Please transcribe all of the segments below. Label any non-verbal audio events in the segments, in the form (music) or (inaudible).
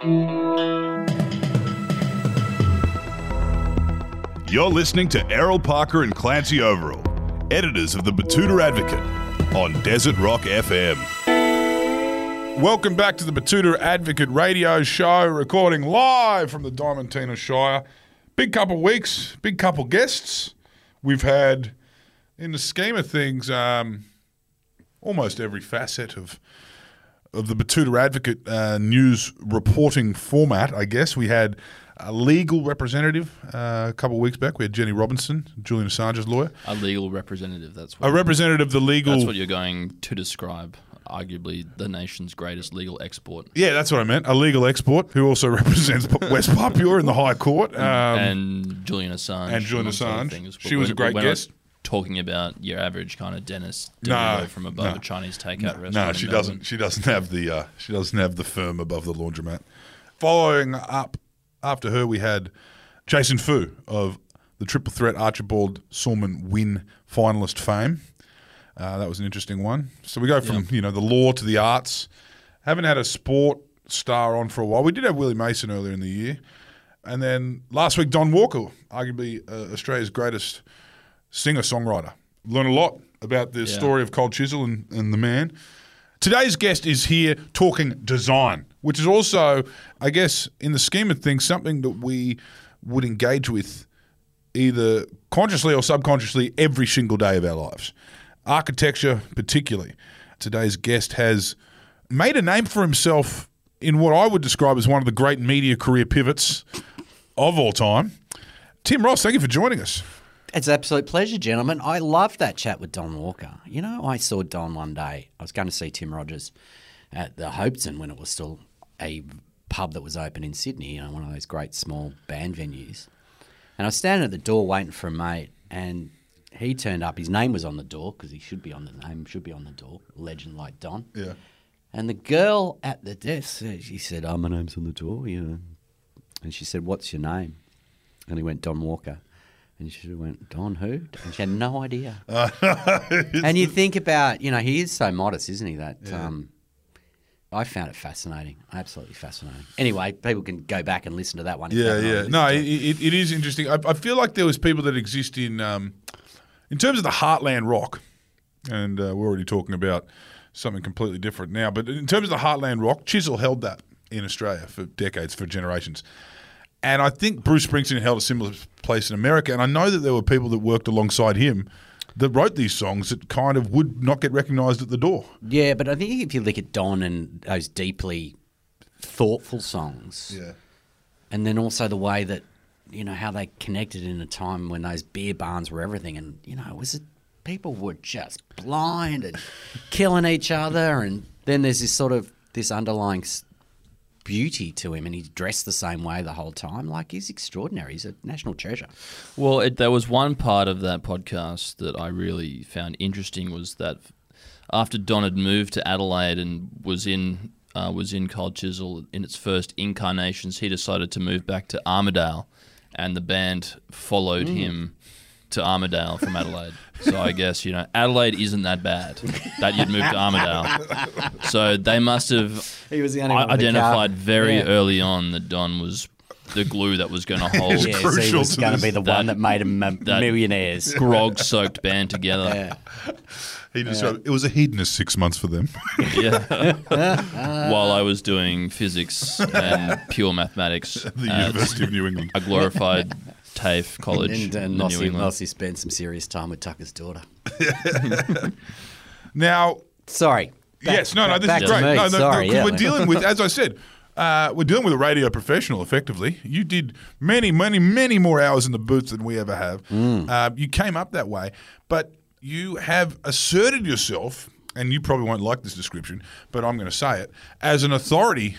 You're listening to Errol Parker and Clancy Overall, editors of the Betoota Advocate on Desert Rock FM. Welcome back to the Betoota Advocate radio show, recording live from the Diamantina Shire. Big couple weeks, big couple guests. We've had, in the scheme of things, um, almost every facet of of the Betoota Advocate uh, news reporting format. I guess we had a legal representative uh, a couple of weeks back. We had Jenny Robinson, Julian Assange's lawyer, A legal representative. That's what, a representative of the legal. that's what you're going to describe. Arguably the nation's greatest legal export. yeah, that's what I meant. A legal export who also (laughs) represents West Papua in the High Court. Um, and Julian Assange. and Julian Assange. things. She was a great guest. Talking about your average kind of dentist No, from above no. a Chinese takeout restaurant. No, she doesn't. She doesn't have the. Uh, she doesn't have the firm above the laundromat. Following up after her, we had Jason Phu of the Triple Threat Archibald Sulman Wynne finalist fame. Uh, that was an interesting one. So we go from you know the law to the arts. Haven't had a sport star on for a while. We did have Willie Mason earlier in the year, and then last week Don Walker, arguably uh, Australia's greatest singer songwriter. Learn a lot about the story of Cold Chisel and, and the man. Today's guest is here talking design, which is also, I guess, in the scheme of things, something that we would engage with either consciously or subconsciously every single day of our lives. Architecture, particularly. Today's guest has made a name for himself in what I would describe as one of the great media career pivots of all time. Tim Ross, thank you for joining us. It's an absolute pleasure, gentlemen. I loved that chat with Don Walker. You know, I saw Don one day. I was going to see Tim Rogers at the Hopetoun when it was still a pub that was open in Sydney, you know, one of those great small band venues. And I was standing at the door waiting for a mate, and he turned up. His name was on the door because he should be on the name, should be on the door. Legend like Don. Yeah. And the girl at the desk, uh, she said, "Oh, my name's on the door." You know, and she said, "What's your name?" And he went, "Don Walker." And she went, "Don who?" And she had no idea. (laughs) and you think about, you know, he is so modest, isn't he? That um, I found it fascinating, absolutely fascinating. Anyway, people can go back and listen to that one. Yeah, yeah. No, listened it, to it. it, it is interesting. I, I feel like there was people that exist in, um, in terms of the heartland rock, and uh, we're already talking about something completely different now. But in terms of the heartland rock, Chisel held that in Australia for decades, for generations. And I think Bruce Springsteen held a similar place in America. And I know that there were people that worked alongside him that wrote these songs that kind of would not get recognised at the door. yeah, but I think if you look at Don and those deeply thoughtful songs, Yeah. and then also the way that you know how they connected in a time when those beer barns were everything, and you know it was people were just blind and killing each other, and then there's this sort of this underlying beauty to him, and he's dressed the same way the whole time. Like he's extraordinary. He's a national treasure. Well, it, there was one part of that podcast that I really found interesting was that after Don had moved to Adelaide and was in uh, was in Cold Chisel in its first incarnations, he decided to move back to Armidale, and the band followed him to Armidale from Adelaide. so I guess you know Adelaide isn't that bad that you'd move to Armidale. So they must have He was the only one with a identified very Yeah. early on that Don was the glue that was going to hold It's Yeah, so crucial he was to going to be the that- one that made him uh, that- millionaires. grog soaked band together. Yeah. He described it was a hedonist six months for them. (laughs) Yeah. While I was doing physics and pure mathematics the at University of New England. a glorified TAFE college And, uh, in New Nossi, spent some serious time with Tucker's daughter. (laughs) Now, Sorry. Back- yes, no, no, this is great. me. No, no, no, yeah. we're dealing with, as I said, (laughs) uh, we're dealing with a radio professional. Effectively, you did many, many, many more hours in the booth than we ever have. Mm. Uh, you came up that way, but you have asserted yourself, and you probably won't like this description, but I'm going to say it as an authority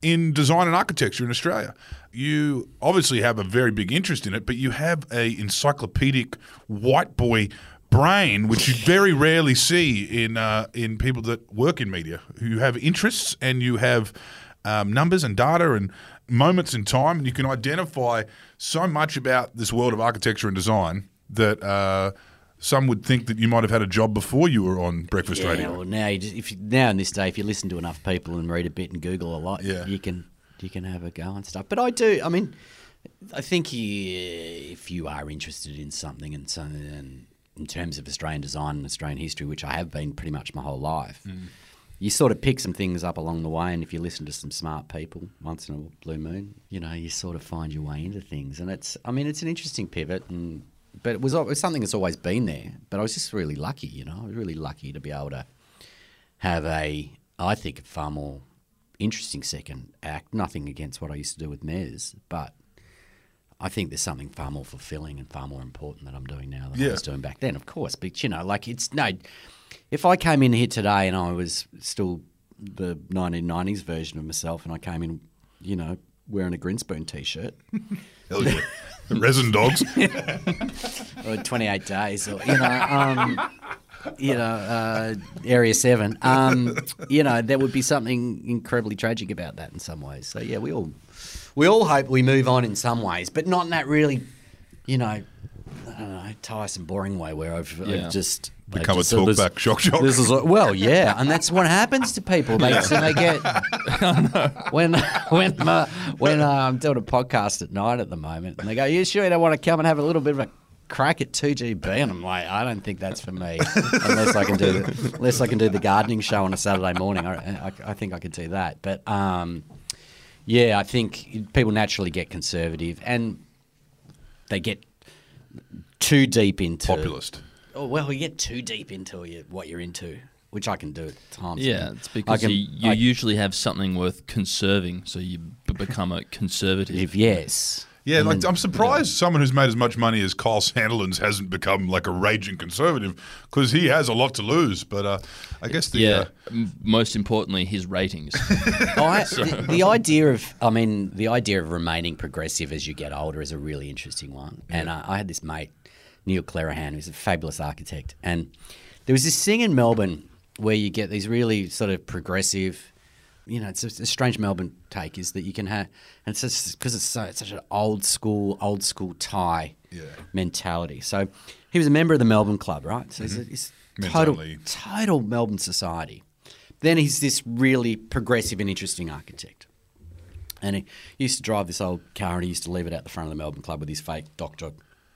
in design and architecture in Australia. You obviously have a very big interest in it, but you have a encyclopedic white boy brain, which you very rarely see in uh, in people that work in media, who have interests and you have um, numbers and data and moments in time, and you can identify so much about this world of architecture and design that. Uh, some would think that you might have had a job before you were on breakfast Yeah, radio. well, now you just, if you, now in this day, if you listen to enough people and read a bit and Google a lot, Yeah. you can you can have a go and stuff. But I do. I mean, I think if you are interested in something and so, and in terms of Australian design and Australian history, which I have been pretty much my whole life. Mm. You sort of pick some things up along the way, and if you listen to some smart people once in a blue moon, you know, you sort of find your way into things. And it's, I mean, it's an interesting pivot, and but it was, it was something that's always been there. But I was just really lucky, you know, I was really lucky to be able to have a, I think, a far more interesting second act. Nothing against what I used to do with Mez, but I think there's something far more fulfilling and far more important that I'm doing now than I was doing back then, of course. But you know, like it's no. If I came in here today and I was still the 1990s version of myself, and I came in, you know, wearing a Grinspoon t-shirt, (laughs) Hell yeah. Resin dogs. (laughs) or 28 days, or you know, um, you know, uh, Area Seven, um, you know, there would be something incredibly tragic about that in some ways. So yeah, we all we all hope we move on in some ways, but not in that really, you know, I don't know, tiresome, boring way where I've, Yeah. I've just Become a just- this- talkback shock jock. This is well, yeah, and that's what happens to people. They, so they get (laughs) when when uh, when uh, I'm doing a podcast at night at the moment, and they go, "You sure you don't want to come and have a little bit of a crack at 2GB?" And I'm like, "I don't think that's for me, unless I can do the, unless I can do the gardening show on a Saturday morning. I, I, I think I could do that." But um, yeah, I think people naturally get conservative, and they get too deep into Populist. Oh, well, you get too deep into you, what you're into, which I can do at times. Yeah, it's because can- you, you I- usually have something worth conserving, so you b- become a conservative. If yes, Yeah, like I'm surprised someone who's made as much money as Kyle Sandilands hasn't become like a raging conservative because he has a lot to lose. But uh, I guess the yeah, uh, most importantly, his ratings. (laughs) I, the, the idea of, I mean, the idea of remaining progressive as you get older is a really interesting one. And uh, I had this mate, Neil Clerehan, who's a fabulous architect, and there was this thing in Melbourne where you get these really sort of progressive. You know, it's a, a strange Melbourne take is that you can have, and it's just because it's so it's such an old school, old school tie Yeah. mentality. So he was a member of the Melbourne Club, right? So he's, a, mm-hmm. he's total, total Melbourne society. Then he's this really progressive and interesting architect. And he used to drive this old car and he used to leave it out the front of the Melbourne Club with his fake doctor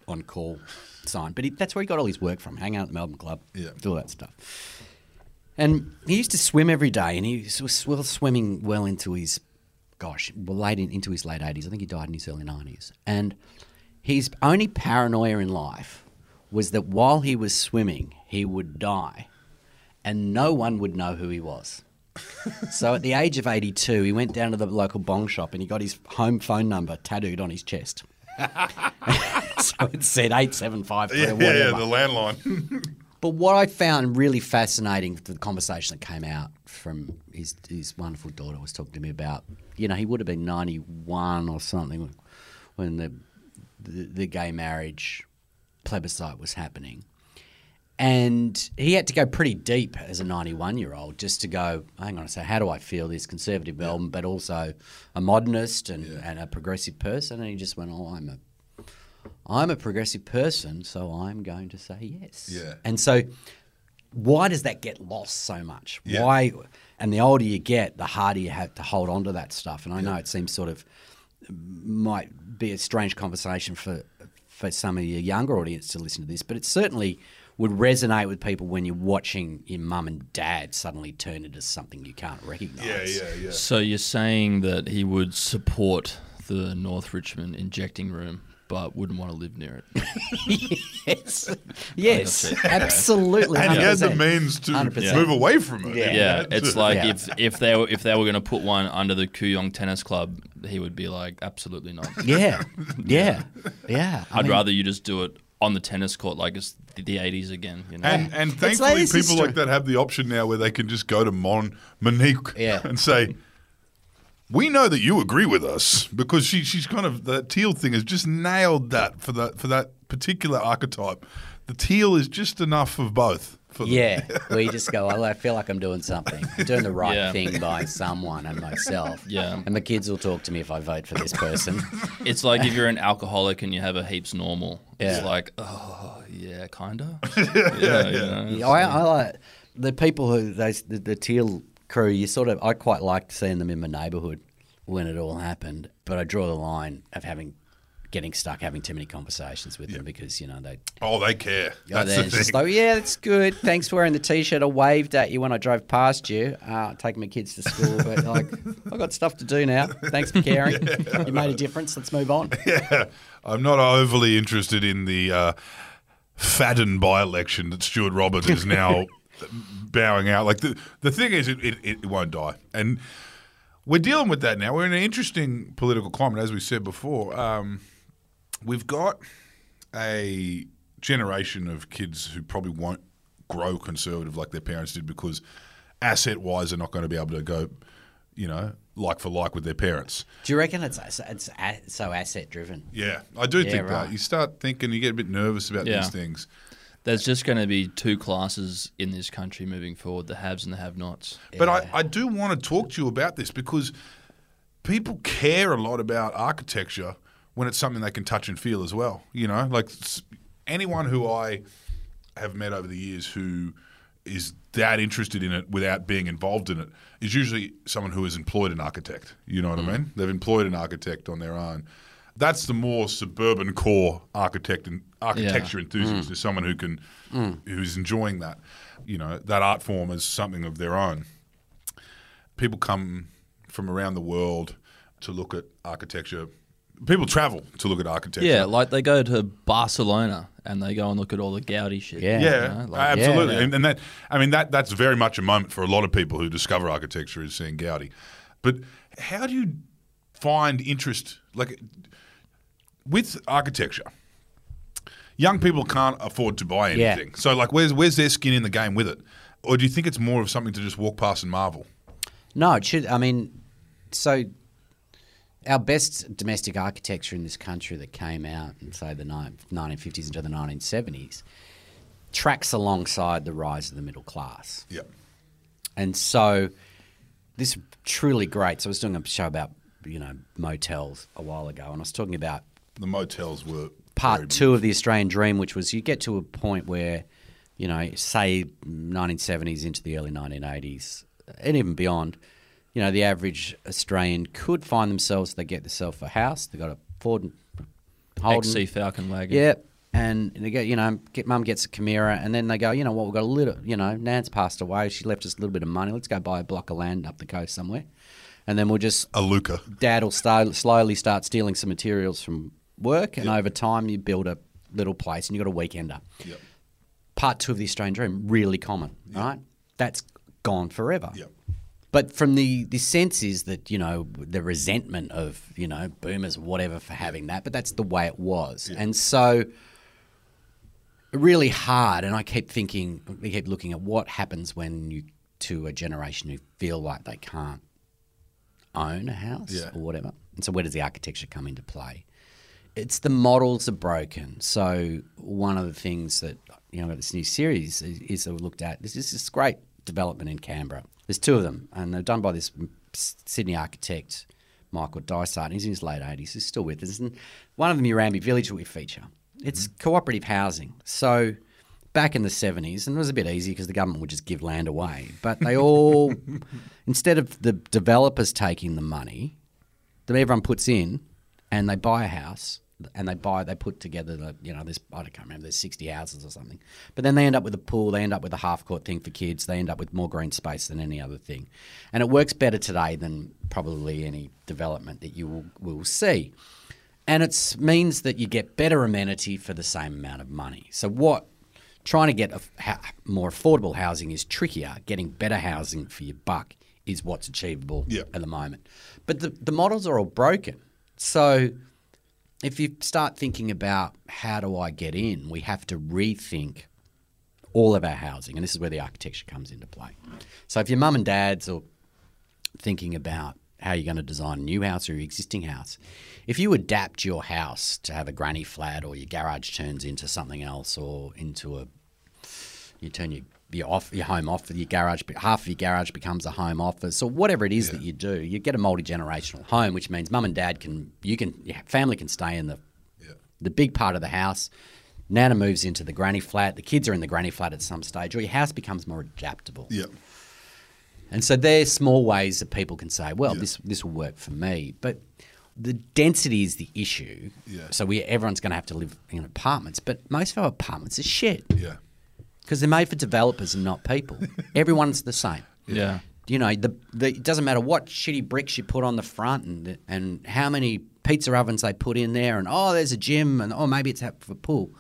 on call sign. But he, that's where he got all his work from, hang out at the Melbourne Club, Yeah. do all that stuff. And he used to swim every day and he was well swimming well into his, gosh, well, late in, into his late 80s. I think he died in his early 90s. And his only paranoia in life was that while he was swimming, he would die and no one would know who he was. (laughs) so at the age of 82, he went down to the local bong shop and he got his home phone number tattooed on his chest. (laughs) (laughs) so it said 875 yeah, yeah, yeah, the landline. But what I found really fascinating, the conversation that came out from his his wonderful daughter was talking to me about, you know, he would have been 91 or something when the the, the gay marriage plebiscite was happening. And he had to go pretty deep as a 91 year old just to go, hang on a second, how do I feel this conservative Melbourne, but also a modernist and, and a progressive person? And he just went, oh, I'm a I'm a progressive person, so I'm going to say yes. Yeah. And so, why does that get lost so much? Yeah. Why? And the older you get, the harder you have to hold on to that stuff. And I know it seems sort of might be a strange conversation for for some of your younger audience to listen to this, but it certainly would resonate with people when you're watching your mum and dad suddenly turn into something you can't recognise. yeah, yeah, yeah. so you're saying that he would support the North Richmond injecting room, but wouldn't want to live near it. (laughs) yes, (laughs) yes, (laughs) absolutely. And he had the means to 100%. move away from it. Yeah. Yeah, it's like Yeah. if if they were if they were going to put one under the Kooyong Tennis Club, he would be like, absolutely not. Yeah, yeah, yeah. I I'd mean, rather you just do it on the tennis court like it's the, the 80s again. You know? And and thankfully, like- this people like that have the option now where they can just go to Mon Monique Yeah. and say, "We know that you agree with us," because she she's kind of the teal thing has just nailed that for that for that particular archetype. The teal is just enough of both. For them. Yeah, (laughs) where you just go, well, I feel like I'm doing something. I'm doing the right Yeah. thing by someone and myself. Yeah. And the kids will talk to me if I vote for this person. (laughs) It's like if you're an alcoholic and you have a heaps normal. It's Yeah. like, oh, yeah, kind of. (laughs) yeah, yeah. Yeah, I, I like the people who those the, the teal crew. You sort of, I quite liked seeing them in my neighbourhood. when it all happened, but I draw the line of having getting stuck having too many conversations with them because you know they Oh, they care. That's the it's just thing. like, yeah, that's good. Thanks for wearing the t-shirt. I waved at you when I drove past you, uh, taking my kids to school. But like, I've got stuff to do now. Thanks for caring. (laughs) You made a difference. Let's move on. (laughs) yeah, I'm not overly interested in the uh, Fadden by-election that Stuart Roberts is now (laughs) bowing out. Like the the thing is, it, it, it won't die, and we're dealing with that now. We're in an interesting political climate, as we said before. Um, we've got a generation of kids who probably won't grow conservative like their parents did because asset-wise, they're not going to be able to go, you know, like for like with their parents. Do you reckon it's it's a- so asset driven? Yeah, I do Yeah, think right. that. You start thinking, you get a bit nervous about Yeah. these things. There's just going to be two classes in this country moving forward: the haves and the have-nots. But I, I do want to talk to you about this because people care a lot about architecture when it's something they can touch and feel as well. You know, like anyone who I have met over the years who is that interested in it without being involved in it is usually someone who has employed an architect. You know what I mm. mean? They've employed an architect on their own. That's the more suburban core architect and architecture enthusiast mm. is someone who can mm. who's enjoying that, you know, that art form as something of their own people come from around the world to look at architecture. People travel to look at architecture. Yeah, like they go to Barcelona and they go and look at all the Gaudi shit. Yeah. Yeah, you know, like- absolutely, yeah. And, and that I mean that that's very much a moment for a lot of people who discover architecture is seeing Gaudi. But how do you find interest like with architecture? Young people can't afford to buy Yeah. anything, so like, where's where's their skin in the game with it? Or do you think it's more of something to just walk past and marvel? No, it should. I mean, so our best domestic architecture in this country that came out in say the ni- 1950s into the 1970s tracks alongside the rise of the middle class. Yeah, And so this is truly great. So I was doing a show about, you know, motels a while ago and I was talking about the motels were very part two of the Australian dream, which was you get to a point where, you know, say 1970s into the early 1980s, and even beyond, you know, the average Australian could find themselves, they get themselves a house, they got a Ford and Holden. XC Falcon wagon. Yeah. And they get, you know, get mum gets a Camira, and then they go, you know what, we've got a little, you know, Nan's passed away. She left us a little bit of money. Let's go buy a block of land up the coast somewhere, and then we'll just a Luca. dad will start, slowly start stealing some materials from work, and over time you build a little place, and you have got a weekender. Yep. Part two of the Australian dream, really common, right? That's gone forever. Yep. But from the the sense is that you know the resentment of you know boomers whatever for having that, but that's the way it was, and so really hard. And I keep thinking, we keep looking at what happens when you to a generation who feel like they can't own a house Yeah. or whatever. And so where does the architecture come into play? It's the models are broken. So one of the things that you know this new series is, is that we looked at this is this great development in Canberra. There's two of them, and they're done by this Sydney architect Michael Dysart. He's in his late 80s. He's still with us. And one of them, Urambi Village, that we feature. It's mm-hmm. cooperative housing. So back in the 70s, and it was a bit easy because the government would just give land away. But they all, (laughs) instead of the developers taking the money, that everyone puts in and they buy a house and they buy they put together the you know there's I can't remember there's 60 houses or something. But then they end up with a pool they end up with a half court thing for kids they end up with more green space than any other thing. And it works better today than probably any development that you will, will see. And it means that you get better amenity for the same amount of money. So what trying to get a, ha, more affordable housing is trickier. Getting better housing for your buck is what's achievable Yeah. at the moment. But the, the models are all broken. So if you start thinking about how do I get in, we have to rethink all of our housing, and this is where the architecture comes into play. So if your mum and dad's are thinking about how you're going to design a new house or your existing house, if you adapt your house to have a granny flat or your garage turns into something else or into a you turn your your off your home office, your garage half of your garage becomes a home office or whatever it is that you do you get a multi-generational home which means mum and dad can you can your family can stay in the the big part of the house nana moves into the granny flat the kids are in the granny flat at some stage or your house becomes more adaptable Yeah. And so there's small ways that people can say, well, this this will work for me. But the density is the issue. Yeah. So we everyone's going to have to live in apartments, but most of our apartments are shit Yeah. Because they're made for developers and not people. (laughs) Everyone's the same. Yeah. You know, the, the it doesn't matter what shitty bricks you put on the front and and how many pizza ovens they put in there, and oh, there's a gym, and oh, maybe it's out for pool.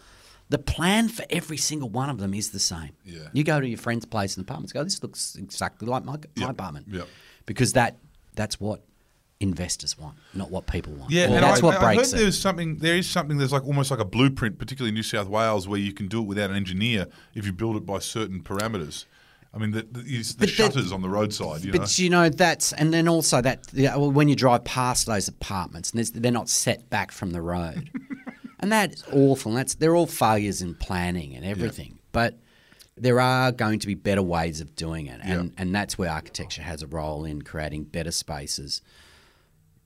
The plan for every single one of them is the same. Yeah. You go to your friend's place in apartments, go, this looks exactly like my, my Yep. apartment. Yep. Because that that's what investors want, not what people want. Yeah, Well, and that's I, what I breaks heard it. there's something. There is something. There's like almost like a blueprint, particularly in New South Wales, where you can do it without an engineer if you build it by certain parameters. I mean, the, the, the that- shutters on the roadside. You know, But you know that's and then also that yeah, well, when you drive past those apartments and they're not set back from the road, (laughs) and that is awful. And that's they're all failures in planning and everything. But there are going to be better ways of doing it, and Yeah. and that's where architecture has a role in creating better spaces.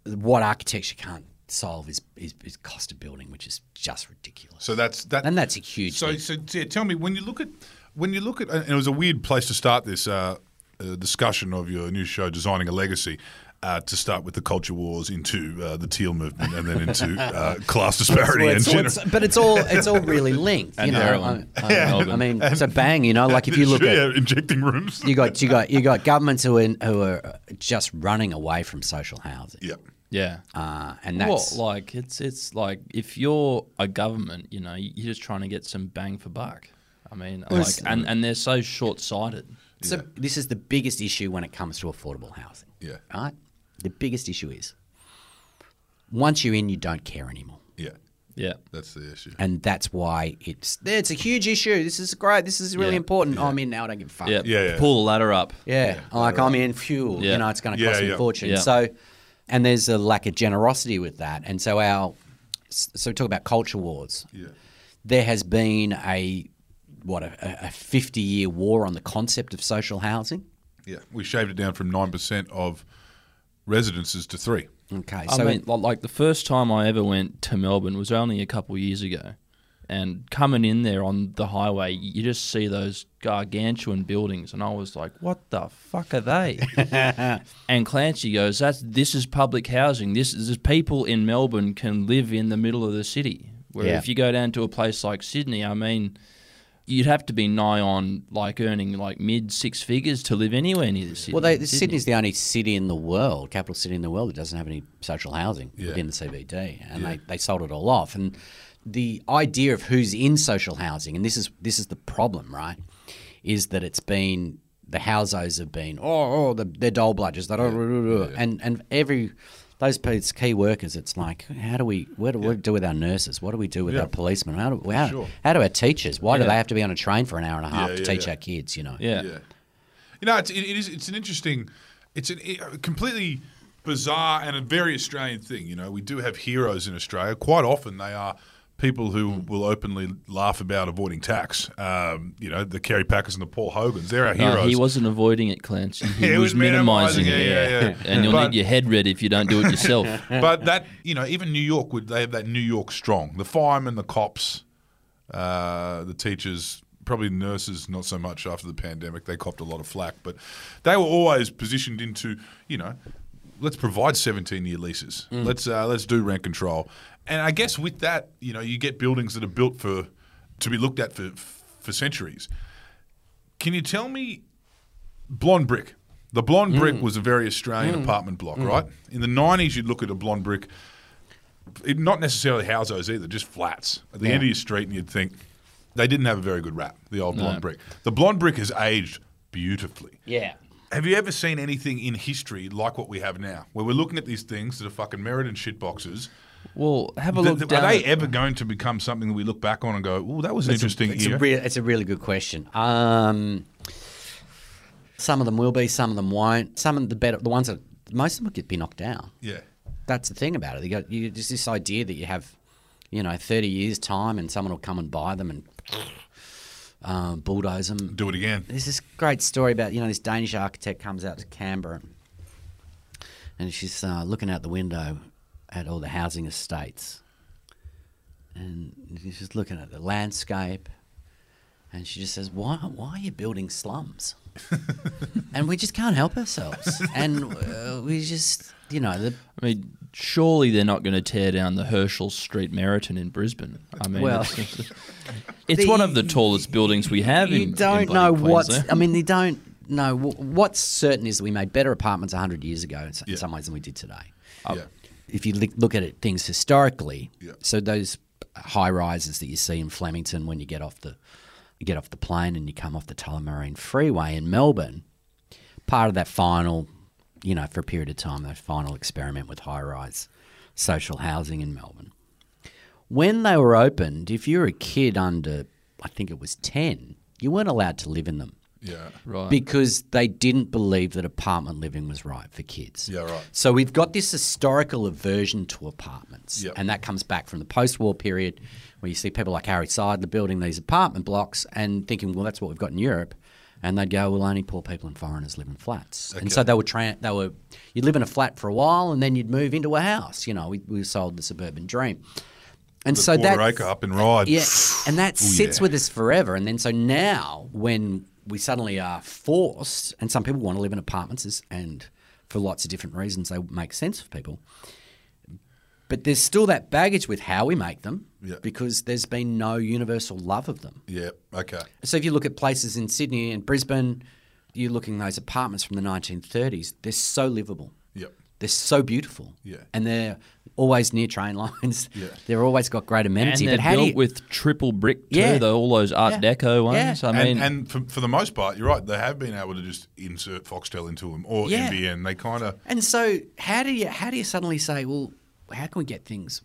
What architecture can't solve is is, is cost of building, which is just ridiculous. so that's that. and that's a huge. So, thing. so yeah, tell me when you look at when you look at and it was a weird place to start this uh, uh, discussion of your new show, designing a legacy. Uh, to start with the culture wars into uh, the teal movement and then into (laughs) uh, class disparity Well, and it's- gender. it's- but it's all it's all really (laughs) linked. And you know, heroin. I, I- (laughs) Melbourne. I mean, so bang, you know, like if you look at yeah, injecting rooms. you got you got you got governments who are who are just running away from social housing, yeah, Yeah. uh, and Well, that's like it's it's like if you're a government, you know, you're just trying to get some bang for buck. I mean, like, and and they're so short sighted. so this is the biggest issue when it comes to affordable housing. Yeah. right. The biggest issue is once you're in, you don't care anymore. yeah, Yeah. that's the issue. And that's why it's it's a huge issue. This is great. This is really Yeah. important. Oh, I'm in now. I don't give a fuck. Yeah. Yeah, yeah. Pull the ladder up. Yeah, like I'm in fuel. Yeah. You know, it's going to Yeah, cost me yeah. a fortune. Yeah. So, and there's a lack of generosity with that. And so our, so talk about culture wars. Yeah. There has been a what a, a 50 year war on the concept of social housing. Yeah, we shaved it down from nine percent of residences to three. Okay, so I so mean, li- like the first time I ever went to Melbourne was only a couple of years ago, and coming in there on the highway, you just see those gargantuan buildings, and I was like, "What the fuck are they?" (laughs) and Clancy goes, "That's this is public housing. This is people in Melbourne can live in the middle of the city. Where Yeah. if you go down to a place like Sydney, I mean." You'd have to be nigh on like earning like mid six figures to live anywhere near the city. well, they, Sydney. Sydney's the only city in the world, capital city in the world, that doesn't have any social housing Yeah. within the CBD, and Yeah. they, they sold it all off. And the idea of who's in social housing, and this is this is the problem, right? Is that it's been the houseos have been oh oh the, they're dole bludgers, that and and every those pe- key workers, it's like how do we what do we do with our nurses? What do we do with Yeah. our policemen? How do how, Sure. how do our teachers? Why do they have to be on a train for an hour and a half Yeah, to yeah, teach yeah. our kids? You know, yeah. Yeah, you know, it's, it, it is. It's an interesting. It's an, a completely bizarre and a very Australian thing. You know, we do have heroes in Australia. Quite often, they are people who will openly laugh about avoiding tax. Um, you know, the Kerry Packers and the Paul Hogans. They're our No, heroes. he wasn't avoiding it, Clancy. (laughs) He, was, was minimising it. it, yeah, yeah. And you'll But- need your head ready if you don't do it yourself. (laughs) but that you know, even New York would they have that New York strong. The firemen, the cops, uh, the teachers, probably nurses, not so much after the pandemic. They copped a lot of flack, but they were always positioned into you know, let's provide seventeen year leases. Mm. Let's uh, let's do rent control, and I guess with that, you know, you get buildings that are built for to be looked at for for centuries. Can you tell me blonde brick? The blonde brick mm. was a very Australian mm. apartment block, right? In the nineties, you'd look at a blonde brick, it, not necessarily houses either, just flats at the end of your street, and you'd think they didn't have a very good rap. The old blonde brick. The blonde brick has aged beautifully. yeah. Have you ever seen anything in history like what we have now, where we're looking at these things that are fucking Meriton shit boxes? Well, have a look th- are they at- ever going to become something that we look back on and go, "Oh, that was an interesting It's era"? a, real, it's a really good question. Um, some of them will be, some of them won't. Some of the better, the ones that most of them could be knocked down. yeah, That's the thing about it. You got you, just this idea that you have, you know, thirty years time, and someone will come and buy them and uh, bulldoze them. do it again. There's this great story about you know this Danish architect comes out to Canberra, and she's uh, looking out the window at all the housing estates, and she's just looking at the landscape, and she just says, "Why? Why are you building slums?" (laughs) and we just can't help ourselves. and uh, we just, you know, the, I mean, surely they're not going to tear down the Herschel Street Meriton in Brisbane. I mean, Well- it's, it's one of the tallest buildings we have. you in, don't in know what I mean, They don't know wh- what's certain is that we made better apartments hundred years ago in, Yeah. some ways than we did today. Oh. yeah. If you look at it, things historically, Yeah. so those high rises that you see in Flemington when you get off the you get off the plane and you come off the Tullamarine Freeway in Melbourne, part of that final, you know, for a period of time, that final experiment with high rise social housing in Melbourne. When they were opened, if you were a kid under, I think it was 10, you weren't allowed to live in them Yeah. Right. because they didn't believe that apartment living was right for kids. Yeah, right. So we've got this historical aversion to apartments, Yep. and that comes back from the post-war period, where you see people like Harry Seidler building these apartment blocks and thinking, well, that's what we've got in Europe, and they'd go, well, only poor people and foreigners live in flats, and so they were tra- they were you'd live in a flat for a while, and then you'd move into a house. You know, we, we sold the suburban dream, and The so that acre up in Ryde. yeah, and that sits yeah. with us forever. And then so now, when we suddenly are forced, and some people want to live in apartments, and for lots of different reasons, they make sense for people. But there's still that baggage with how we make them, Yeah. because there's been no universal love of them. Yeah. Okay. So if you look at places in Sydney and Brisbane, you're looking at those apartments from the 1930s. They're so livable. Yep. They're so beautiful. Yeah. And they're always near train (laughs) lines. Yeah. They're always got great and they're but built you, with triple brick too. Yeah. though, all those Art Yeah. Deco ones. Yeah. I mean, and and for, for the most part, you're right. They have been able to just insert Foxtel into them or Yeah. NBN. They kind of And so, how do you how do you suddenly say, well, how can we get things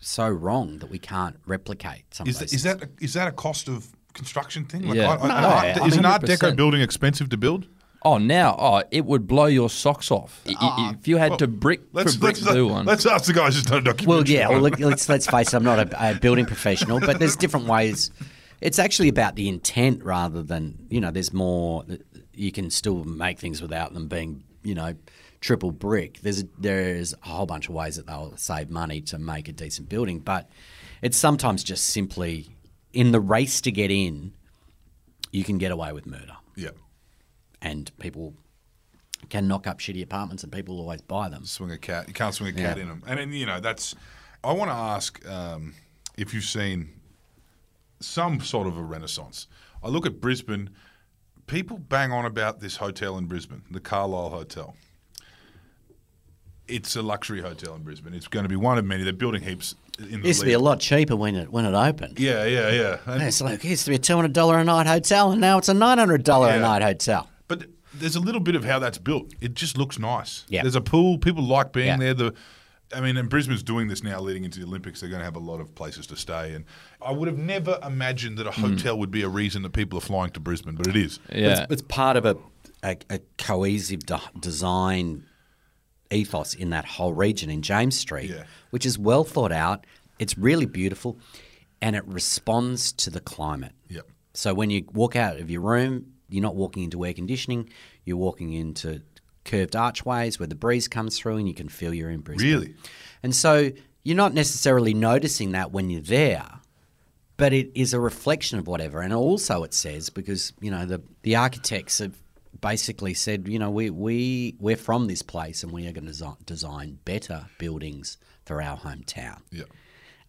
so wrong that we can't replicate some is of that, those is things? that is that a cost of construction thing? Yeah. I- I- No, an art- I is an Art Deco building expensive to build? oh, now, oh, it would blow your socks off I- I- if you had to brick Let's for brick let's, do one. let's ask the guys who's done a documentary. Well, yeah. Well, let's let's face it. I'm not a, a building professional, but there's different ways. It's actually about the intent rather than you know. There's more. You can still make things without them being you know triple brick. There's there's a whole bunch of ways that they'll save money to make a decent building, but it's sometimes just simply in the race to get in. You can get away with murder, yeah. and people can knock up shitty apartments, and people always buy them. swing a cat. You can't swing a cat Yeah. in them. And, then you know that's. I want to ask um, if you've seen some sort of a renaissance. I look at Brisbane. People bang on about this hotel in Brisbane, the Calile Hotel. It's a luxury hotel in Brisbane. It's going to be one of many. They're building heaps in It the used to be a lot cheaper when it when it opened. Yeah, yeah, yeah. And- It's like it used to be a two hundred dollar a night hotel, and now it's a nine hundred dollar Yeah. a night hotel. But there's a little bit of how that's built. It just looks nice. Yeah. There's a pool. People like being Yeah. there. The, I mean, and Brisbane's doing this now, leading into the Olympics. They're going to have a lot of places to stay. And I would have never imagined that a hmm. hotel would be a reason that people are flying to Brisbane, but it is. yeah. It's, it's part of a a, a cohesive de- design ethos in that whole region in James Street, Yeah. which is well thought out. It's really beautiful, and it responds to the climate. Yep. So when you walk out of your room, you're not walking into air conditioning. You're walking into curved archways where the breeze comes through, and you can feel you're in Brisbane. Really? And so you're not necessarily noticing that when you're there, but it is a reflection of whatever. And also it says because you know the the architects have basically said, you know, we we we're from this place and we are going to design, design better buildings for our hometown. Yeah.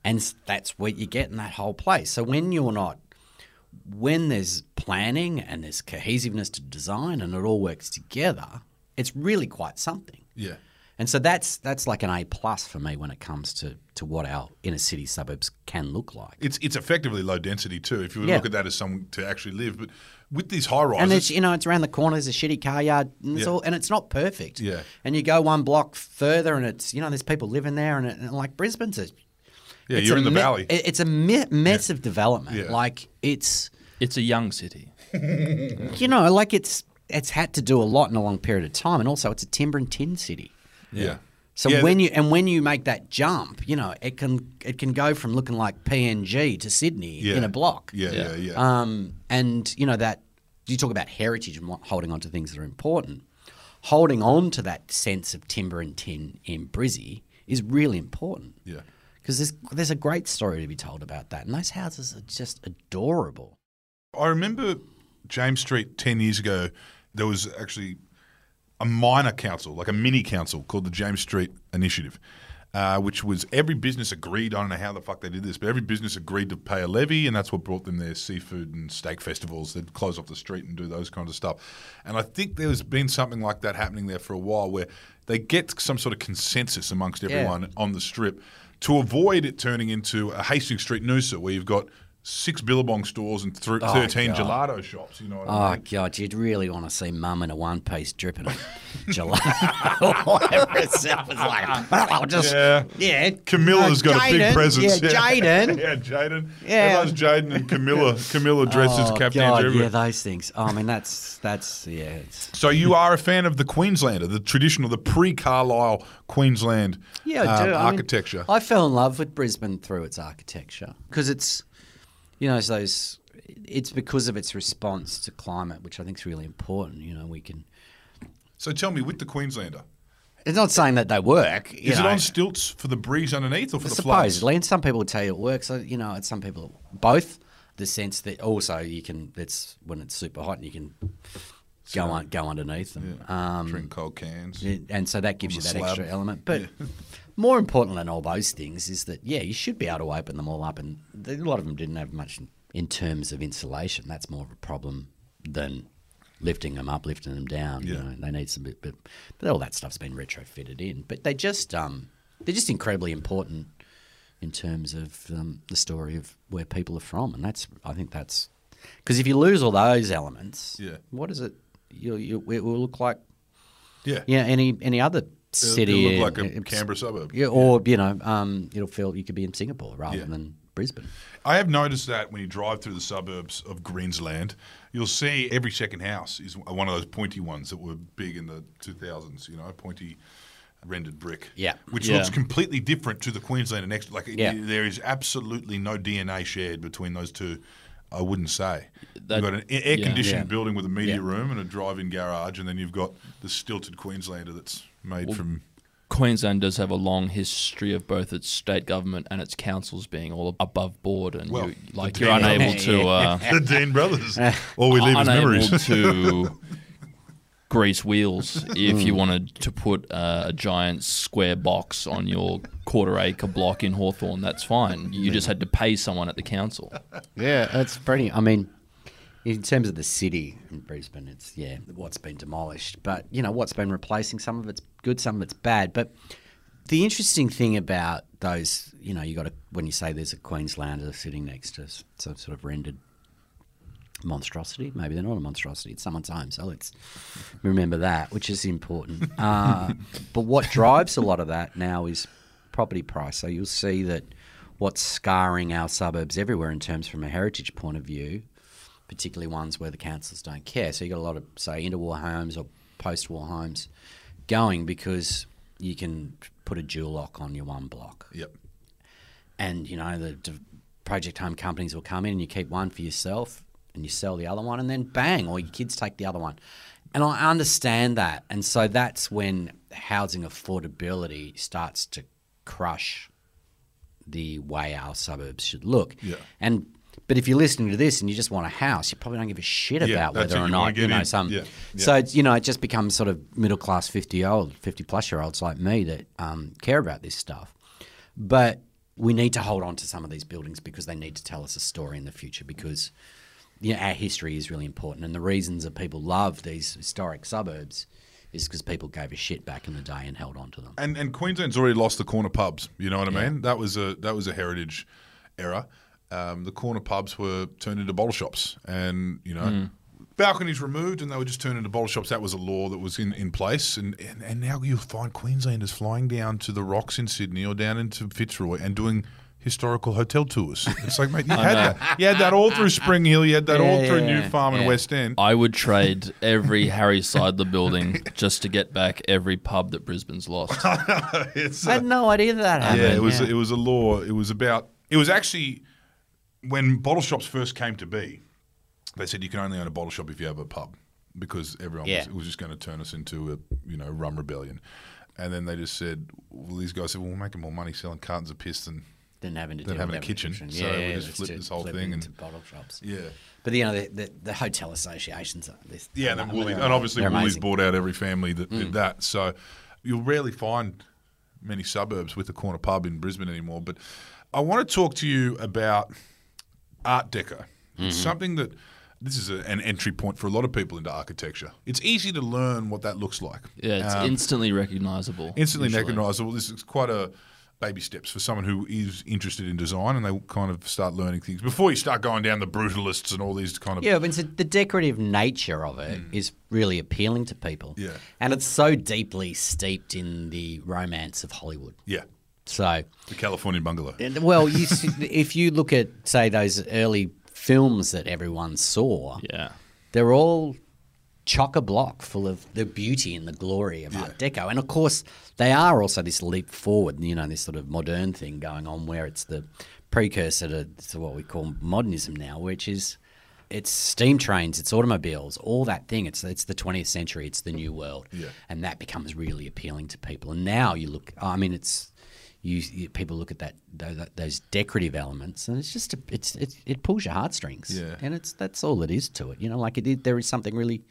And that's what you get in that whole place. So when you're not, when there's planning and there's cohesiveness to design and it all works together, it's really quite something. Yeah. And so that's that's like an A plus for me when it comes to, to what our inner city suburbs can look like. It's it's effectively low density too. If you Yeah. look at that as something to actually live, but with these high rises, And it's you know it's around the corner. There's a shitty car yard, and it's Yeah. all and it's not perfect. Yeah. And you go one block further, and it's you know there's people living there, and, it, and like Brisbane's a yeah, it's you're a in the me- valley. It's a me- mess of development. Yeah. Like it's it's a young city. (laughs) you know like it's it's had to do a lot in a long period of time, and also it's a timber and tin city. Yeah. So Yeah, when you and when you make that jump, you know it can it can go from looking like PNG to Sydney yeah. in a block. Yeah, yeah, yeah. Um, and you know that you talk about heritage and what- holding on to things that are important. Holding on to that sense of timber and tin in Brizzy is really important. yeah. Because there's there's a great story to be told about that, and those houses are just adorable. I remember James Street ten years ago, there was actually a minor council, like a mini council called the James Street Initiative, uh, which was every business agreed. I don't know how the fuck they did this, but every business agreed to pay a levy, and that's what brought them their seafood and steak festivals. They'd close off the street and do those kinds of stuff. And I think there's been something like that happening there for a while, where they get some sort of consensus amongst everyone on the strip to avoid it turning into a Hastings Street Noosa, where you've got six Billabong stores and th- Oh, 13 God. gelato shops. You know what I Oh mean? God, you'd really want to see Mum in a one piece dripping gelato (laughs) all over herself. It's like, I'll just Yeah. yeah. Camilla's Uh, got a big presence. Yeah, Jaden. (laughs) yeah, Jaden. Yeah. Everyone's Jaden and Camilla. (laughs) Camilla dresses Oh, captains God, yeah, those things. Oh, I mean, that's that's yeah. So you are a fan of the Queenslander, the traditional, the pre-Calile Queensland Yeah, I um, do. I mean, architecture. I fell in love with Brisbane through its architecture because it's, you know, it's those. It's because of its response to climate, which I think is really important. You know, we can. so tell me, with the Queenslander, It's not saying that they work. you is it on stilts for the breeze underneath or for the floods? Supposedly, and some people tell you it works. You know, and some people both. The sense that also you can. It's when it's super hot and you can go on go underneath them. Um, Drink cold cans. and so that gives you that slab. extra element. But (laughs) more important than all those things is that yeah, you should be able to open them all up, and a lot of them didn't have much in, terms of insulation. That's more of a problem than lifting them up, lifting them down. You Yeah. know, they need some bit, but, but all that stuff's been retrofitted in. But they just um, they're just incredibly important in terms of um, the story of where people are from, and that's I think that's because if you lose all those elements, Yeah. what is it? You, you, it will look like Yeah. yeah, any any other city, it'll look like a Canberra suburb. yeah, or you know, um, it'll feel you could be in Singapore rather Yeah. than Brisbane. I have noticed that when you drive through the suburbs of Queensland, you'll see every second house is one of those pointy ones that were big in the 2000s, you know, pointy rendered brick. Yeah. Which Yeah. looks completely different to the Queenslander next. Like, Yeah. there is absolutely no DNA shared between those two, I wouldn't say. That- you've got an air yeah. conditioned Yeah. building with a media Yeah. room and a drive in garage, and then you've got the stilted Queenslander that's made from. Queensland does have a long history of both its state government and its councils being all above board, and Well, you, like you're Dean- unable (laughs) to uh, (laughs) the Dean brothers. (laughs) All we leave is unable memories. to grease wheels if you wanted to put uh, a giant square box on your quarter acre block in Hawthorne. That's fine. You just had to pay someone at the council. Yeah, that's pretty. I mean, in terms of the city in Brisbane, it's yeah, what's been demolished, but you know what's been replacing. Some of it's good, some of it's bad. But the interesting thing about those, you know, you got when you say there's a Queenslander sitting next to some sort of rendered monstrosity. Maybe they're not a monstrosity; it's someone's home. So let's remember that, which is important. (laughs) Uh, but what drives a lot of that now is property price. So you'll see that what's scarring our suburbs everywhere in terms from a heritage point of view, particularly ones where the councils don't care. So you've got a lot of say interwar homes or post-war homes going because you can put a dual lock on your one block Yep. and you know the project home companies will come in and you keep one for yourself and you sell the other one and then bang or your kids take the other one and i understand that and so that's when housing affordability starts to crush the way our suburbs should look Yeah. and but if you're listening to this and you just want a house, you probably don't give a shit Yeah, about whether or You not you know in. some. Yeah, So yeah. it's, you know it just becomes sort of middle class fifty year old, fifty plus year olds like me that um, care about this stuff. But we need to hold on to some of these buildings because they need to tell us a story in the future because you know, our history is really important. And the reasons that people love these historic suburbs is because people gave a shit back in the day and held on to them. And and Queensland's already lost the corner pubs. You know what I mean? That was a that was a heritage era. Um, the corner pubs were turned into bottle shops, and you know. Balconies removed, and they were just turned into bottle shops. That was a law that was in, in place, and, and and now you'll find Queenslanders flying down to the rocks in Sydney or down into Fitzroy and doing historical hotel tours. It's like, mate, you (laughs) had that. You had that all through Spring Hill. You had that all through yeah, New Farm and. West End. I would trade (laughs) every Harry Seidler building (laughs) just to get back every pub that Brisbane's lost. I had no idea that, that happened. Yeah, it was it was a law. It was about it was actually when bottle shops first came to be. They said you can only own a bottle shop if you have a pub because everyone Yeah. was, was just going to turn us into a you know rum rebellion. And then they just said, well, these guys said, well, we're making more money selling cartons of piss than than having to Than having a kitchen. kitchen. So we Yeah, just let's this whole thing into and- bottle shops. Yeah. But you know the, the, the hotel associations are this. Yeah, and, Woolies, and obviously Woolies bought out every family that Mm. did that. So you'll rarely find many suburbs with a corner pub in Brisbane anymore. But I want to talk to you about Art Deco. Mm-hmm. It's something that this is a, an entry point for a lot of people into architecture. It's easy to learn what that looks like. Yeah, it's Um, instantly recognizable. instantly usually. recognisable. This is quite a baby steps for someone who is interested in design, and they kind of start learning things before you start going down the brutalists and all these kind of Yeah, but it's a, the decorative nature of it is really appealing to people. Mm. Yeah. and it's so deeply steeped in the romance of Hollywood. yeah, So, the Californian bungalow. well, you, (laughs) if you look at say those early films that everyone saw, Yeah. they're all chock a block full of the beauty and the glory of Art Deco. And of course, they are also this leap forward, you know, this sort of modern thing going on where it's the precursor to, to what we call modernism now, which is it's steam trains, it's automobiles, all that thing. It's it's the 20th century, it's the new world. Yeah. And that becomes really appealing to people. And now you look, I mean, it's. You, you, people look at that those, those decorative elements, and it's just a, it's, it's it pulls your heartstrings. Yeah. and it's that's all it is to it. You know, like it, there is something really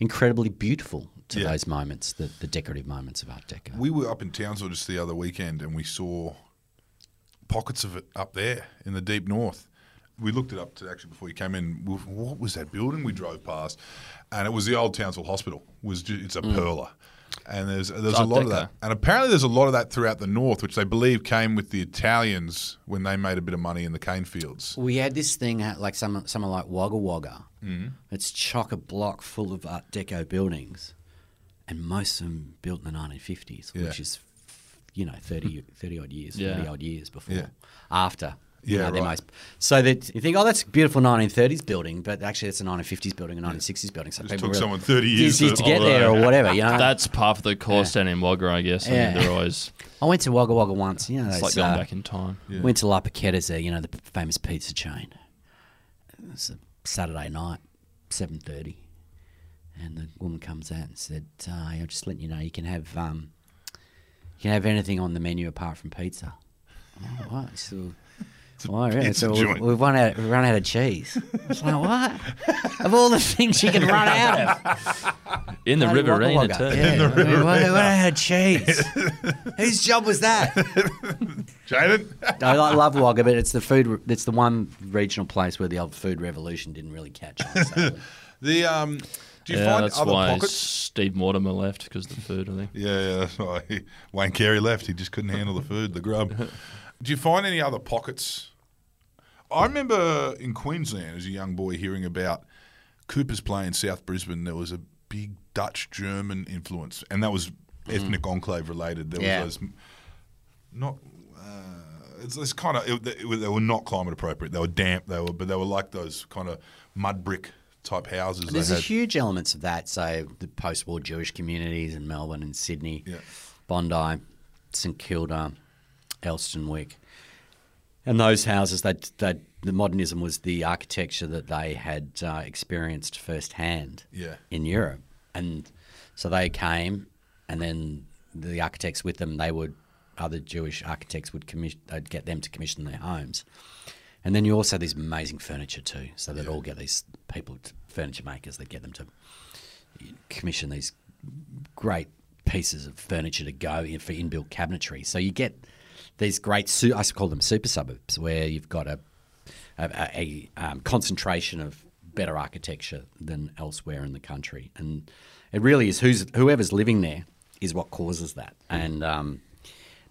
incredibly beautiful to Yeah. those moments, the, the decorative moments of Art Deco. We were up in Townsville just the other weekend, and we saw pockets of it up there in the deep north. We looked it up to actually before you came in. What was that building we drove past? And it was the old Townsville Hospital. It was ju- it's a mm. perler, and there's there's a lot of that. And apparently there's a lot of that throughout the north, which they believe came with the Italians when they made a bit of money in the cane fields. we had this thing at like some somewhere like Wagga Wagga. Mm-hmm. It's chock a block full of Art Deco buildings, and most of them built in the 1950s, Yeah. which is you know 30, 30 odd years, Yeah. forty odd years before, Yeah. after. You Yeah, know, right. most, so that you think, oh, that's a beautiful 1930s building, but actually it's a 1950s building, a 1960s building. So Just people took really- someone 30 years to to- get there or whatever. You know, (laughs) That's part of the course down in Wagga, I guess. I Yeah. mean, they're always (laughs) I went to Wagga Wagga once. You know, it's those, like going uh, back in time. Went to La Porchetta's there, you know, the famous pizza chain. It was a Saturday night, seven thirty, and the woman comes out and said, uh, "I'm just letting you know you can have um, you can have anything on the menu apart from pizza." Oh, what? So, why, really? pizza so we- joint. we've run out, we've run out of cheese. I was like, what? of all the things you can run out of, In the bloody Wagga Riverina, Wagga. too. Yeah, we run out of cheese. (laughs) Whose job was that? Jaden? I love Wagga, but it's the food. It's the one regional place where the old food revolution didn't really catch on. sadly. (laughs) the um, do you Yeah, find that's other why pockets? Steve Mortimer left because of the food, I think. Yeah, yeah, that's why (laughs) Wayne Carey left. He just couldn't handle the food, the grub. Do you find any other pockets? I remember in Queensland as a young boy hearing about Coopers Plains in South Brisbane. There was a big Dutch German influence, and that was ethnic enclave related. There Yeah. was those not. Uh, it's, it's kind of it, it, they were not climate appropriate. They were damp. They were, but they were like those kind of mud brick type houses. There's huge elements of that. So the post-war Jewish communities in Melbourne and Sydney, Yeah. Bondi, St Kilda, Elsternwick, and those houses. That that the modernism was the architecture that they had uh, experienced firsthand. Yeah. in Europe, and so they came, and then the architects with them, they would other Jewish architects would commission, they'd get them to commission their homes, and then you also have these amazing furniture too. So they'd all get these people, furniture makers, they'd get them to commission these great pieces of furniture to go in for inbuilt cabinetry. So you get these great, su- I call them super suburbs, where you've got a a, a, a um, concentration of better architecture than elsewhere in the country, and it really is who's whoever's living there is what causes that, and um,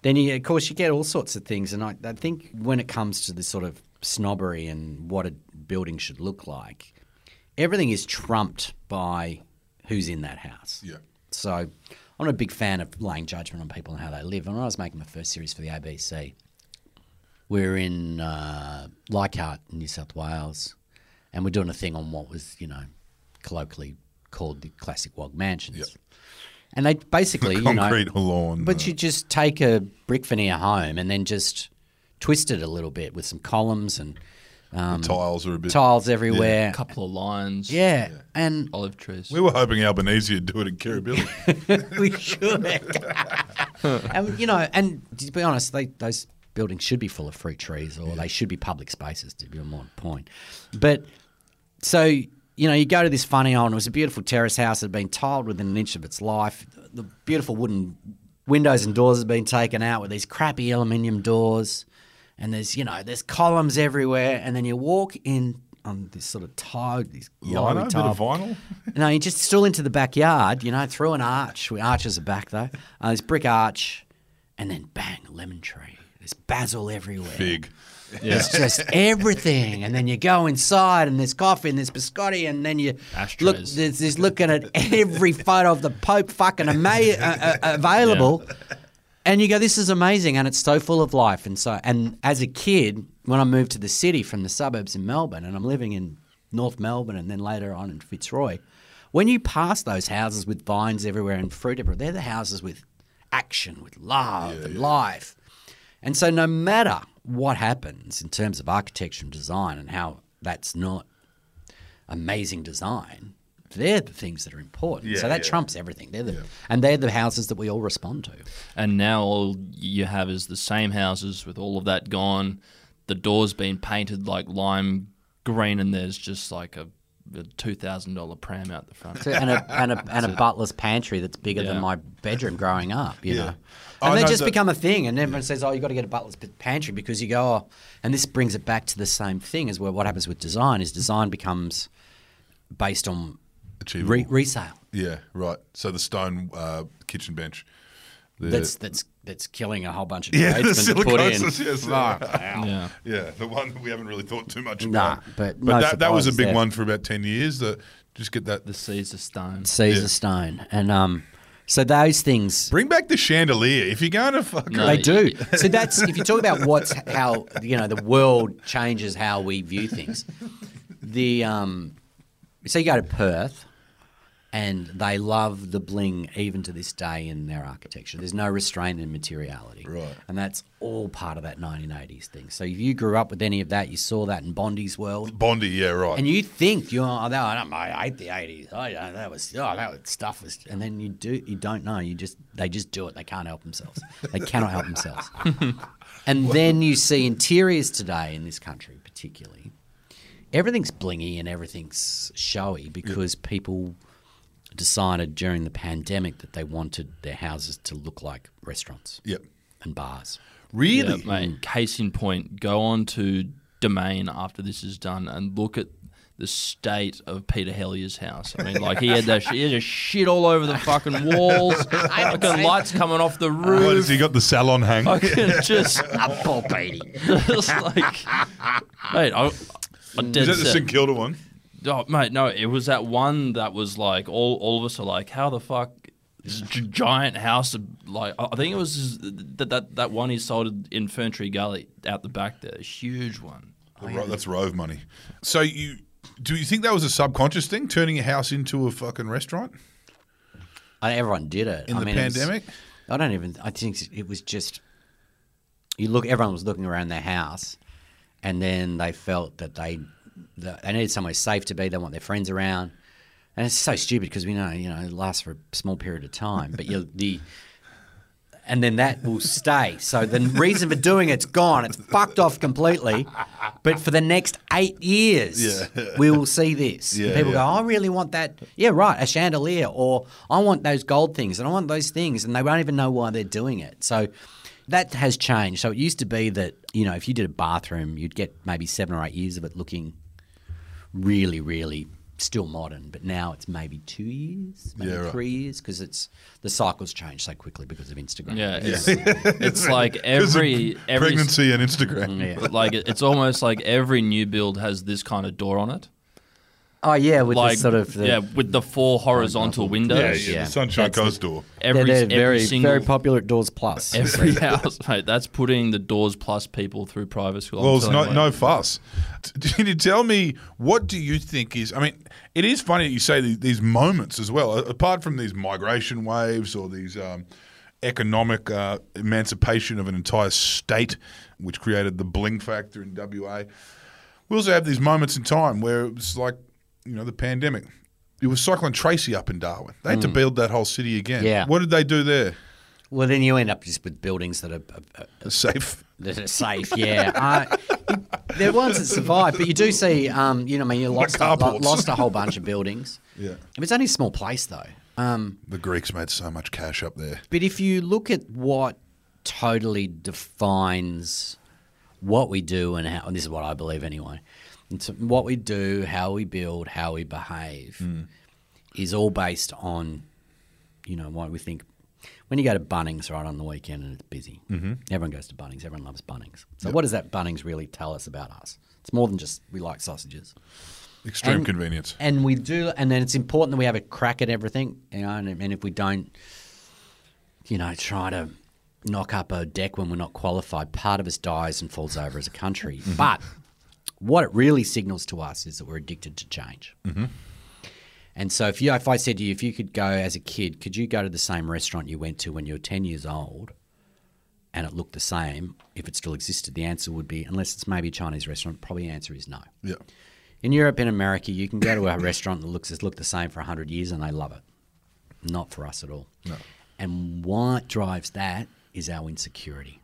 then you, of course you get all sorts of things, and I, I think when it comes to this sort of snobbery and what a building should look like, everything is trumped by who's in that house. Yeah. So I'm not a big fan of laying judgment on people and how they live. And when I was making my first series for the ABC, we were in uh, Leichhardt, New South Wales, and we're doing a thing on what was, you know, colloquially called the classic Wog mansions. Yep. And they basically, (laughs) you know, concrete lawn. but uh, you just take a brick veneer home and then just twist it a little bit with some columns and um, tiles are a bit. tiles everywhere. A couple of lines. Yeah, and Olive trees. We were hoping Albanese would do it in Kirribilli. (laughs) we should. (laughs) and you know, and to be honest, they, those buildings should be full of fruit trees, or they should be public spaces. To be a more point, but so you know, you go to this funny old. It was a beautiful terrace house that had been tiled within an inch of its life. The beautiful wooden windows and doors had been taken out with these crappy aluminium doors, and there's you know there's columns everywhere. And then you walk in on this sort of tiled, these yellowy Lino, bit of vinyl. (laughs) no, you just still into the backyard, you know, through an arch. We arches are back though. Uh, this brick arch, and then bang, lemon tree. There's basil everywhere. Fig. It's just everything. And then you go inside and there's coffee and there's biscotti and then you look there's, there's looking at every photo of the Pope fucking ama- uh, uh, available. And you go, this is amazing, and it's so full of life. And so, and as a kid, when I moved to the city from the suburbs in Melbourne, and I'm living in North Melbourne, and then later on in Fitzroy, when you pass those houses with vines everywhere and fruit everywhere, they're the houses with action, with love and life. And so, no matter what happens in terms of architecture and design and how that's not amazing design, they're the things that are important. Yeah, so that yeah. trumps everything. They're the, and they're the houses that we all respond to. And now all you have is the same houses with all of that gone. The doors been painted like lime green, and there's just like a, a two thousand dollar pram out the front. So- and a and a and a (laughs) butler's pantry that's bigger than my bedroom growing up. You Yeah. know, I and they know just that- become a thing, and everyone says, "Oh, you got to get a butler's pantry because you go." Oh, and this brings it back to the same thing as where what happens with design is design becomes based on Achievable. re- resale. Yeah, right. So the stone uh, kitchen bench. The, That's that's that's killing a whole bunch of yeah, the tradesmen to put in. silicosis. Yes, Fuck, Yeah. yeah, the one that we haven't really thought too much Nah, about. but but no that, that was a surprises big there. one for about ten years. That just get that. The Caesarstone. Caesar Yeah. stone, and um, so those things Bring back the chandelier if you're going to fuck. No. They do. (laughs) So that's if you talk about what's how you know the world changes how we view things. The um, so you go to Perth, and they love the bling even to this day in their architecture. There's no restraint in materiality, Right. And that's all part of that 1980s thing. So if you grew up with any of that, you saw that in Bondi's world. Bondi, yeah, right. And you think you're, oh, no, I, don't, I hate the eighties. Oh, yeah, that was, oh, that was, stuff was, and then you do, you don't know. You just, they just do it. They can't help themselves. They cannot help themselves. (laughs) and then you see interiors today in this country, particularly, everything's blingy and everything's showy because people decided during the pandemic that they wanted their houses to look like restaurants yep. and bars. Really? Yeah, mate. Mm. Case in point, go on to Domain after this is done and look at the state of Peter Helliar's house. I mean, like he had that, he had just shit all over the fucking walls, (laughs) fucking lights coming off the oh, What, has roof. he got the salon hang? Fucking (laughs) just, Up, Paul Beatty. just like, mate, I, I dead Is that the set. St Kilda one? Oh, mate, no, it was that one that was like all, all of us are like, how the fuck this gi- giant house? of- Like, I I think it was that that, that one he sold in Ferntree Gully out the back there, a huge one. The ro- that's Rove money. So you do you think that was a subconscious thing, turning your house into a fucking restaurant I, everyone did it in I the mean, it was- pandemic? I don't even. I think it was just. You look. Everyone was looking around their house, and then they felt that they that they needed somewhere safe to be. They want their friends around, and it's so stupid because we know you know it lasts for a small period of time, but you the. And then that will stay. So the reason for doing it's gone. It's fucked off completely. But for the next eight years, Yeah. we will see this. Yeah, people yeah. go, I really want that. Yeah, right, a chandelier, or I want those gold things, and I want those things, and they won't even know why they're doing it. So that has changed. So it used to be that you know if you did a bathroom, you'd get maybe seven or eight years of it looking really, really still modern. But now it's maybe two years, maybe Yeah, right. three years, because it's the cycles change so quickly because of Instagram. Yeah, it's, (laughs) it's like (laughs) every every pregnancy and Instagram. Yeah. (laughs) Like it's almost like every new build has this kind of door on it. Oh yeah, with like the sort of the, yeah, with the four horizontal windows. yeah, Yeah. the Sunshine That's the- Coast door. Every, they're, they're every very single very popular at Doors Plus. every (laughs) house, mate. That's putting the doors plus people through private school. I'm Well, it's telling no, no fuss. (laughs) Can you tell me what do you think is? I mean, it is funny that you say these, these moments as well. Apart from these migration waves or these um, economic uh, emancipation of an entire state, which created the bling factor in WA, we also have these moments in time where it was like, you know, the pandemic. It was Cyclone Tracy up in Darwin. They had to build that whole city again. Yeah. What did they do there? Well, then you end up just with buildings that are, are, are Safe. that are safe. Yeah, uh, there are ones that survive, but you do see, um, you know, I mean, you lost, a, lo- lost a whole (laughs) bunch of buildings. Yeah. It's only a small place though. Um, The Greeks made so much cash up there. but if you look at what totally defines what we do and how, and this is what I believe anyway, it's what we do, how we build, how we behave, is all based on, you know, what we think. When you go to Bunnings right on the weekend and it's busy, mm-hmm. everyone goes to Bunnings. Everyone loves Bunnings. So what does that Bunnings really tell us about us? It's more than just we like sausages. Extreme And- convenience. And we do, and then it's important that we have a crack at everything, you know. And, and if we don't, you know, try to knock up a deck when we're not qualified, part of us dies and falls over as a country. But what it really signals to us is that we're addicted to change. Mm-hmm. And so, if you, if I said to you, if you could go as a kid, could you go to the same restaurant you went to when you were ten years old, and it looked the same? If it still existed, the answer would be, unless it's maybe a Chinese restaurant, probably the answer is no. Yeah. In Europe and America, you can go to a (laughs) restaurant that looks has looked the same for 100 years and they love it. Not for us at all. No. And what drives that is our insecurity.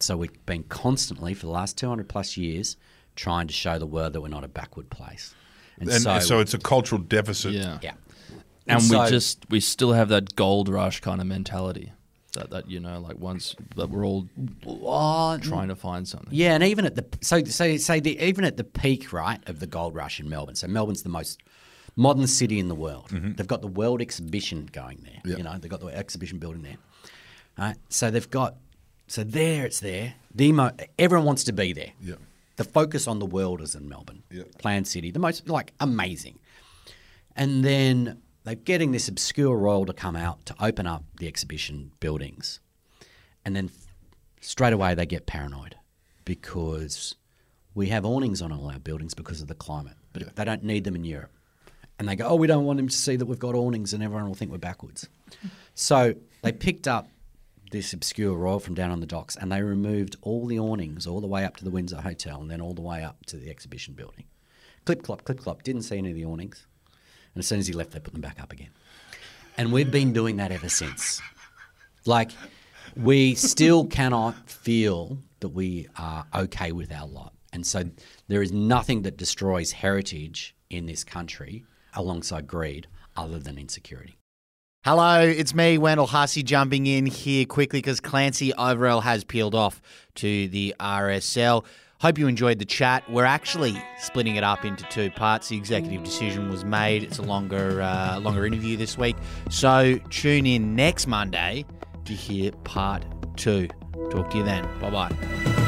So we've been constantly, for the last 200 plus years, trying to show the world that we're not a backward place. And, And so, so, it's a cultural deficit. Yeah. yeah. And, so- we just we still have that gold rush kind of mentality. That that you know, like once that we're all trying to find something. Yeah, and even at the so so say the even at the peak right of the gold rush in Melbourne. So Melbourne's the most modern city in the world. Mm-hmm. They've got the World Exhibition going there. Yep. You know, they've got the exhibition building there. Right? So they've got so there it's there. The mo- everyone wants to be there. Yeah. The focus on the world is in Melbourne. Yep. Planned city, the most like amazing. And then they're getting this obscure royal to come out to open up the exhibition buildings. And then straight away they get paranoid because we have awnings on all our buildings because of the climate, but they don't need them in Europe. And they go, oh, we don't want them to see that we've got awnings and everyone will think we're backwards. So they picked up this obscure royal from down on the docks and they removed all the awnings all the way up to the Windsor Hotel and then all the way up to the exhibition building. Clip clop, clip clop. Didn't see any of the awnings. And as soon as he left, they put them back up again. And we've been doing that ever since. Like, we still (laughs) cannot feel that we are okay with our lot. And so there is nothing that destroys heritage in this country alongside greed other than insecurity. Hello, it's me, Wendell Hussey, jumping in here quickly because Clancy Overell has peeled off to the RSL. Hope you enjoyed the chat. We're actually splitting it up into two parts. The executive decision was made. It's a longer, uh, longer interview this week. So tune in next Monday to hear part two. Talk to you then. Bye bye.